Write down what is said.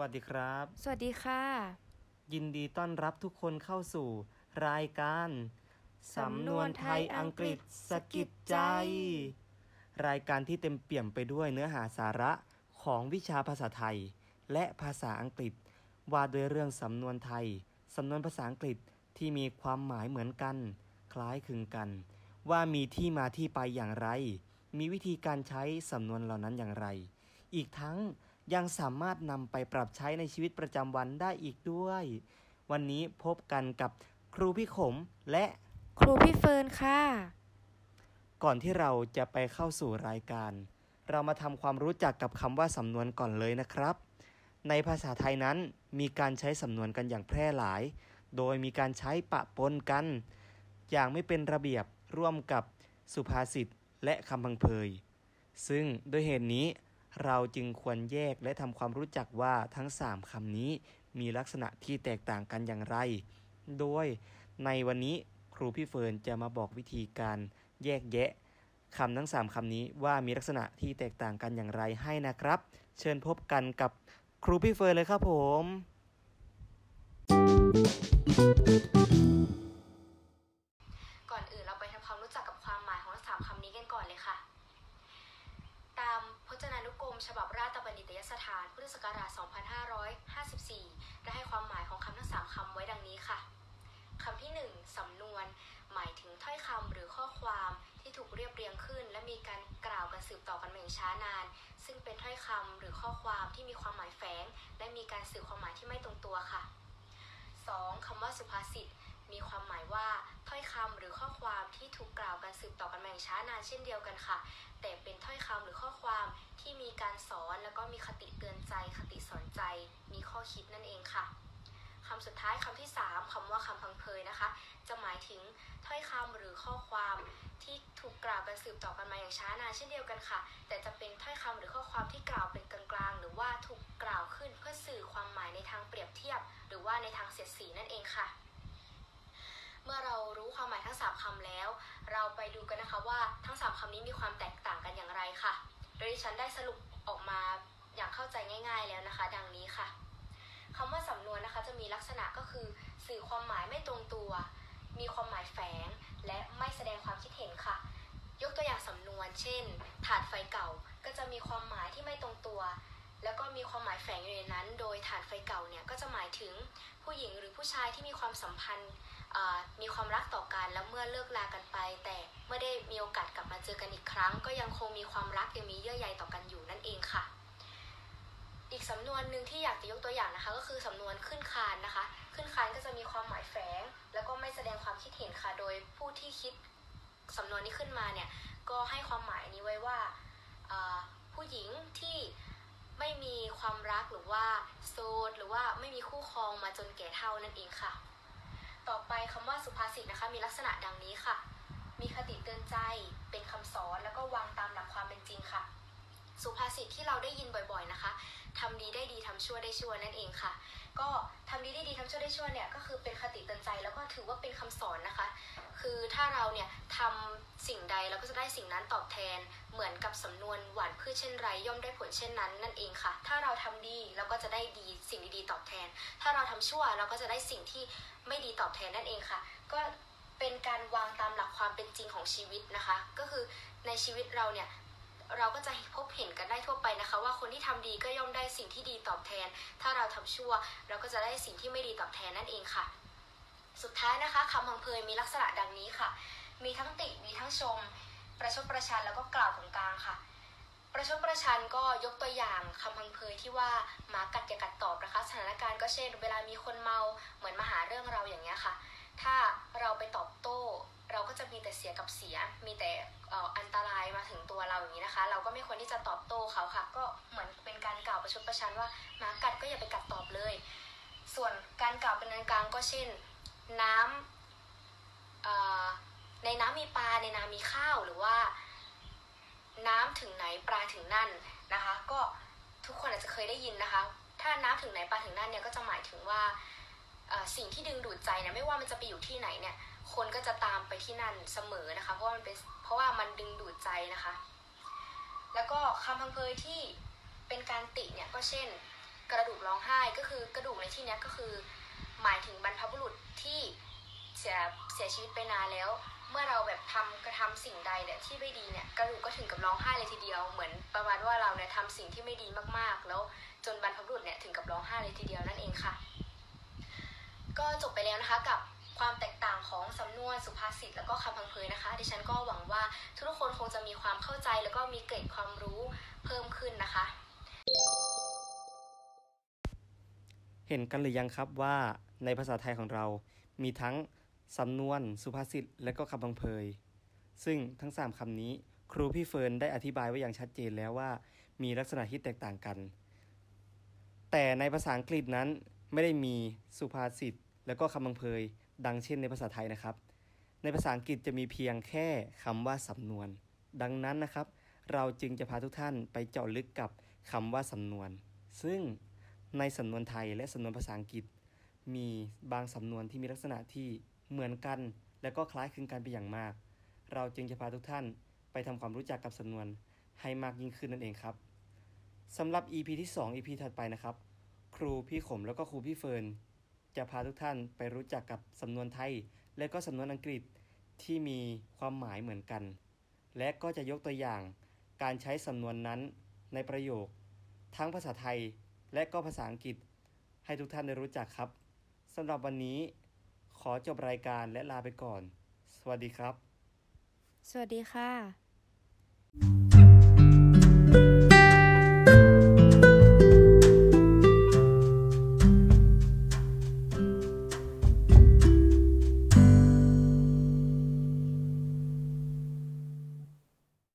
วัสดีครับ สวัสดีค่ะ ยินดีต้อนรับทุกคนเข้าสู่ รายการ สำนวนไทยอังกฤษสะกิดใจ รายการที่เต็มเปี่ยมไปด้วยเนื้อหาสาระของวิชาภาษาไทย และภาษาอังกฤษ ว่าด้วยเรื่องสำนวนไทย สำนวนภาษาอังกฤษที่มีความหมายเหมือนกัน คล้ายคลึงกัน ว่ามีที่มาที่ไปอย่างไร มีวิธีการใช้สำนวนเหล่านั้นอย่างไร อีกทั้ง ยังสามารถนำไปปรับใช้ในชีวิตประจำวันได้อีกด้วย วันนี้พบกันกับครูพี่ขมและครูพี่เฟิร์นค่ะ ก่อนที่เราจะไปเข้าสู่รายการ เรามาทำความรู้จักกับคำว่าสำนวนก่อนเลยนะครับ ในภาษาไทยนั้นมีการใช้สำนวนกันอย่างแพร่หลาย โดยมีการใช้ปะปนกัน อย่างไม่เป็นระเบียบร่วมกับสุภาษิตและคำพังเพย ซึ่งด้วยเหตุนี้ เราจึงควรแยกและทำความรู้จักว่าทั้ง 3คำนี้มีลักษณะที่แตกต่างกันอย่างไร โดยในวันนี้ครูพี่เฟิร์นจะมาบอกวิธีการแยกแยะคำทั้ง 3คำนี้ว่ามีลักษณะที่แตกต่างกันอย่างไรให้นะครับ เชิญพบกันกับครูพี่เฟิร์นเลยครับผมก่ ฉบับราชบัณฑิตยสถาน พุทธศักราช 2554 ได้ให้ความหมายของคำทั้งสามคำไว้ดังนี้ค่ะคำที่ 1 สำนวน หมายถึงถ้อยคำหรือข้อความที่ถูกเรียบเรียงขึ้น และมีการกล่าวกันสืบต่อกันมาอย่างช้านาน ซึ่งเป็นถ้อยคำหรือข้อความที่มีความหมายแฝง และมีการสื่อความหมายที่ไม่ตรงตัวค่ะ 2. คำว่าสุภาษิต มีความหมายว่าถ้อยคำหรือข้อความที่ถูกกล่าวกันสืบต่อกันมาอย่างช้านานเช่นเดียวกันค่ะ แต่เป็นถ้อยคำหรือข้อความที่มีการสอนแล้วก็มีคติเตือนใจ คติสอนใจ มีข้อคิดนั่นเองค่ะคำสุดท้ายคำที่ 3คำว่าคำพังเพยนะคะ จะหมายถึงถ้อยคำหรือข้อความที่ถูกกล่าวกันสืบต่อกันมาอย่างช้านานเช่นเดียวกันค่ะ แต่จะเป็นถ้อยคำหรือข้อความที่กล่าวเป็นกลางๆ หรือว่าถูกกล่าวขึ้นเพื่อสื่อความหมายในทางเปรียบเทียบ หรือว่าในทางเสียดสีนั่นเองค่ะ เมื่อเรารู้ความหมายทั้ง 3คำแล้ว เราไปดูกันนะคะว่าทั้ง 3คำนี้มีความแตกต่างกันอย่างไรค่ะ โดยฉันได้สรุปออกมาอย่างเข้าใจง่าย ๆแล้วนะคะ ดังนี้ค่ะคำว่าสำนวนนะคะจะมีลักษณะก็คือ สื่อความหมายไม่ตรงตัว มีความหมายแฝง และไม่แสดงความคิดเห็นค่ะ ยกตัวอย่างสำนวน เช่น ถาดไฟเก่าก็จะมีความหมายที่ไม่ตรงตัว แล้วก็มีความหมายแฝงอยู่ในนั้น โดยถาดไฟเก่าเนี่ยก็จะหมายถึง ผู้หญิงหรือผู้ชายที่มีความสัมพันธ์มีความรักต่อกันแล้วเมื่อเลิกลากันไป แต่เมื่อได้มีโอกาสกลับมาเจอกันอีกครั้ง ก็ยังคงมีความรักยังมีเยื่อใยต่อกันอยู่นั่นเองค่ะ อีกสำนวนหนึ่งที่อยากจะยกตัวอย่างนะคะ ก็คือสำนวนขึ้นคานนะคะ ขึ้นคานก็จะมีความหมายแฝง แล้วก็ไม่แสดงความคิดเห็นค่ะ โดยผู้ที่คิดสำนวนนี้ขึ้นมาเนี่ยก็ให้ความหมายนี้ไว้ว่าผู้หญิงที่ไม่มีความรักหรือว่าโสดห รือว่าไม่มีคู่ครองมาจนแก่เท่านั่นเองค่ะ ต่อไปคำว่าสุภาษิตนะคะ มีลักษณะดังนี้ค่ะ มีคติเตือนใจ เป็นคำสอนแล้วก็วางตามหลักความเป็นจริงค่ะ สุภาษิตที่เราได้ยินบ่อยๆนะคะทำดีได้ดีทำชั่วได้ชั่วนั่นเองค่ะ ก็ทำดีได้ดีทำชั่วได้ชั่วเนี่ยก็คือเป็นคติเตือนใจแล้วก็ถือว่าเป็นคำสอนนะคะ คือถ้าเราเนี่ยทำสิ่งใดเราก็จะได้สิ่งนั้นตอบแทน เหมือนกับสำนวนหวานพืชเช่นไรย่อมได้ผลเช่นนั้นนั่นเองค่ะ ถ้าเราทำดีเราก็จะได้ดีสิ่งดีๆตอบแทน ถ้าเราทำชั่วเราก็จะได้สิ่งที่ไม่ดีตอบแทนนั่นเองค่ะ ก็เป็นการวางตามหลักความเป็นจริงของชีวิตนะคะ ก็คือในชีวิตเราเนี่ย เราก็จะพบเห็นกันได้ทั่วไปนะคะ ว่าคนที่ทำดีก็ย่อมได้สิ่งที่ดีตอบแทน ถ้าเราทำชั่ว เราก็จะได้สิ่งที่ไม่ดีตอบแทนนั่นเองค่ะ สุดท้ายนะคะคำพังเพยมีลักษณะดังนี้ค่ะ มีทั้งติมีทั้งชม ประชดประชันแล้วก็กล่าวของกลางค่ะประชดประชันก็ยกตัวอย่างคำพังเพยที่ว่าหมากัดอย่ากัดตอบนะคะ สถานการณ์ก็เช่น เวลามีคนเมาเหมือนมาหาเรื่องเราอย่างเงี้ยค่ะ ถ้าเราไปตอบโต้ เราก็จะมีแต่เสียกับเสีย มีแต่อันตรายมาถึงตัวเราอย่างนี้นะคะ เราก็ไม่ควรที่จะตอบโต้เขาค่ะ ก็เหมือนเป็นการกล่าวประชดประชันว่าหมากัดก็อย่าไปกัดตอบเลย ส่วนการกล่าวเป็นกลางก็เช่น น้ำในน้ำมีปลาในน้ำมีข้าวหรือว่า น้ำถึงไหนปลาถึงนั่นนะคะ ก็ทุกคนอาจจะเคยได้ยินนะคะ ถ้าน้ำถึงไหนปลาถึงนั่นเนี่ยก็จะหมายถึงว่า สิ่งที่ดึงดูดใจเนี่ยไม่ว่ามันจะไปอยู่ที่ไหนเนี่ย คนก็จะตามไปที่นั่นเสมอนะคะ เพราะว่ามันเป็นเพราะว่ามันดึงดูดใจนะคะ แล้วก็คำพังเพยที่เป็นการติเนี่ยก็เช่น กระดูกร้องไห้ก็คือกระดูกในที่นี้ก็คือ หมายถึงบรรพบุรุษที่เสียเสียชีวิตไปนานแล้ว เมื่อเราแบบทำกระทำสิ่งใดเนี่ยที่ไม่ดีเนี่ยกระดูกก็ถึงกับร้องไห้เลยทีเดียว เหมือนประมาณว่าเราเนี่ยทำสิ่งที่ไม่ดีมากๆ แล้วจนบรรพบุรุษเนี่ยถึงกับร้องไห้เลยทีเดียวนั่นเองค่ะ ก็จบไปแล้วนะคะกับความแตกต่างของสำนวนสุภาษิตแล้วก็คำพังเพยนะคะ ดิฉันก็หวังว่าทุกคนคงจะมีความเข้าใจแล้วก็มีเกร็ดความรู้เพิ่มขึ้นนะคะ เห็นกันหรือยังครับว่าในภาษาไทยของเรา มีทั้งสำนวน สุภาษิตและก็คำพังเพย ซึ่งทั้ง 3คำนี้ครูพี่เฟิร์นได้อธิบายไว้อย่างชัดเจนแล้วว่า มีลักษณะที่แตกต่างกัน แต่ในภาษาอังกฤษนั้น ไม่ได้มีสุภาษิตและก็คำพังเพยดังเช่นในภาษาไทยนะครับ ในภาษาอังกฤษจะมีเพียงแค่คำว่าสำนวน ดังนั้นนะครับ เราจึงจะพาทุกท่านไปเจาะลึกกับคำว่าสำนวน ซึ่งในสำนวนไทยและสำนวนภาษาอังกฤษ มีบางสำนวนที่มีลักษณะที่เหมือนกัน และก็คล้ายคลึงกันไปอย่างมาก เราจึงจะพาทุกท่านไปทำความรู้จักกับสำนวนให้มากยิ่งขึ้นนั่นเองครับสำหรับ EP ที่ 2 EP ถัดไปนะครับ ครูพี่ขมแล้วก็ครูพี่เฟิร์นจะพาทุกท่านไปรู้จักกับสำนวนไทย และก็สำนวนอังกฤษที่มีความหมายเหมือนกัน และก็จะยกตัวอย่างการใช้สำนวนนั้นในประโยค ทั้งภาษาไทยและก็ภาษาอังกฤษ ให้ทุกท่านได้รู้จักครับสำหรับวันนี้ขอจบรายการและลาไปก่อน สวัสดีครับ สวัสดีค่ะ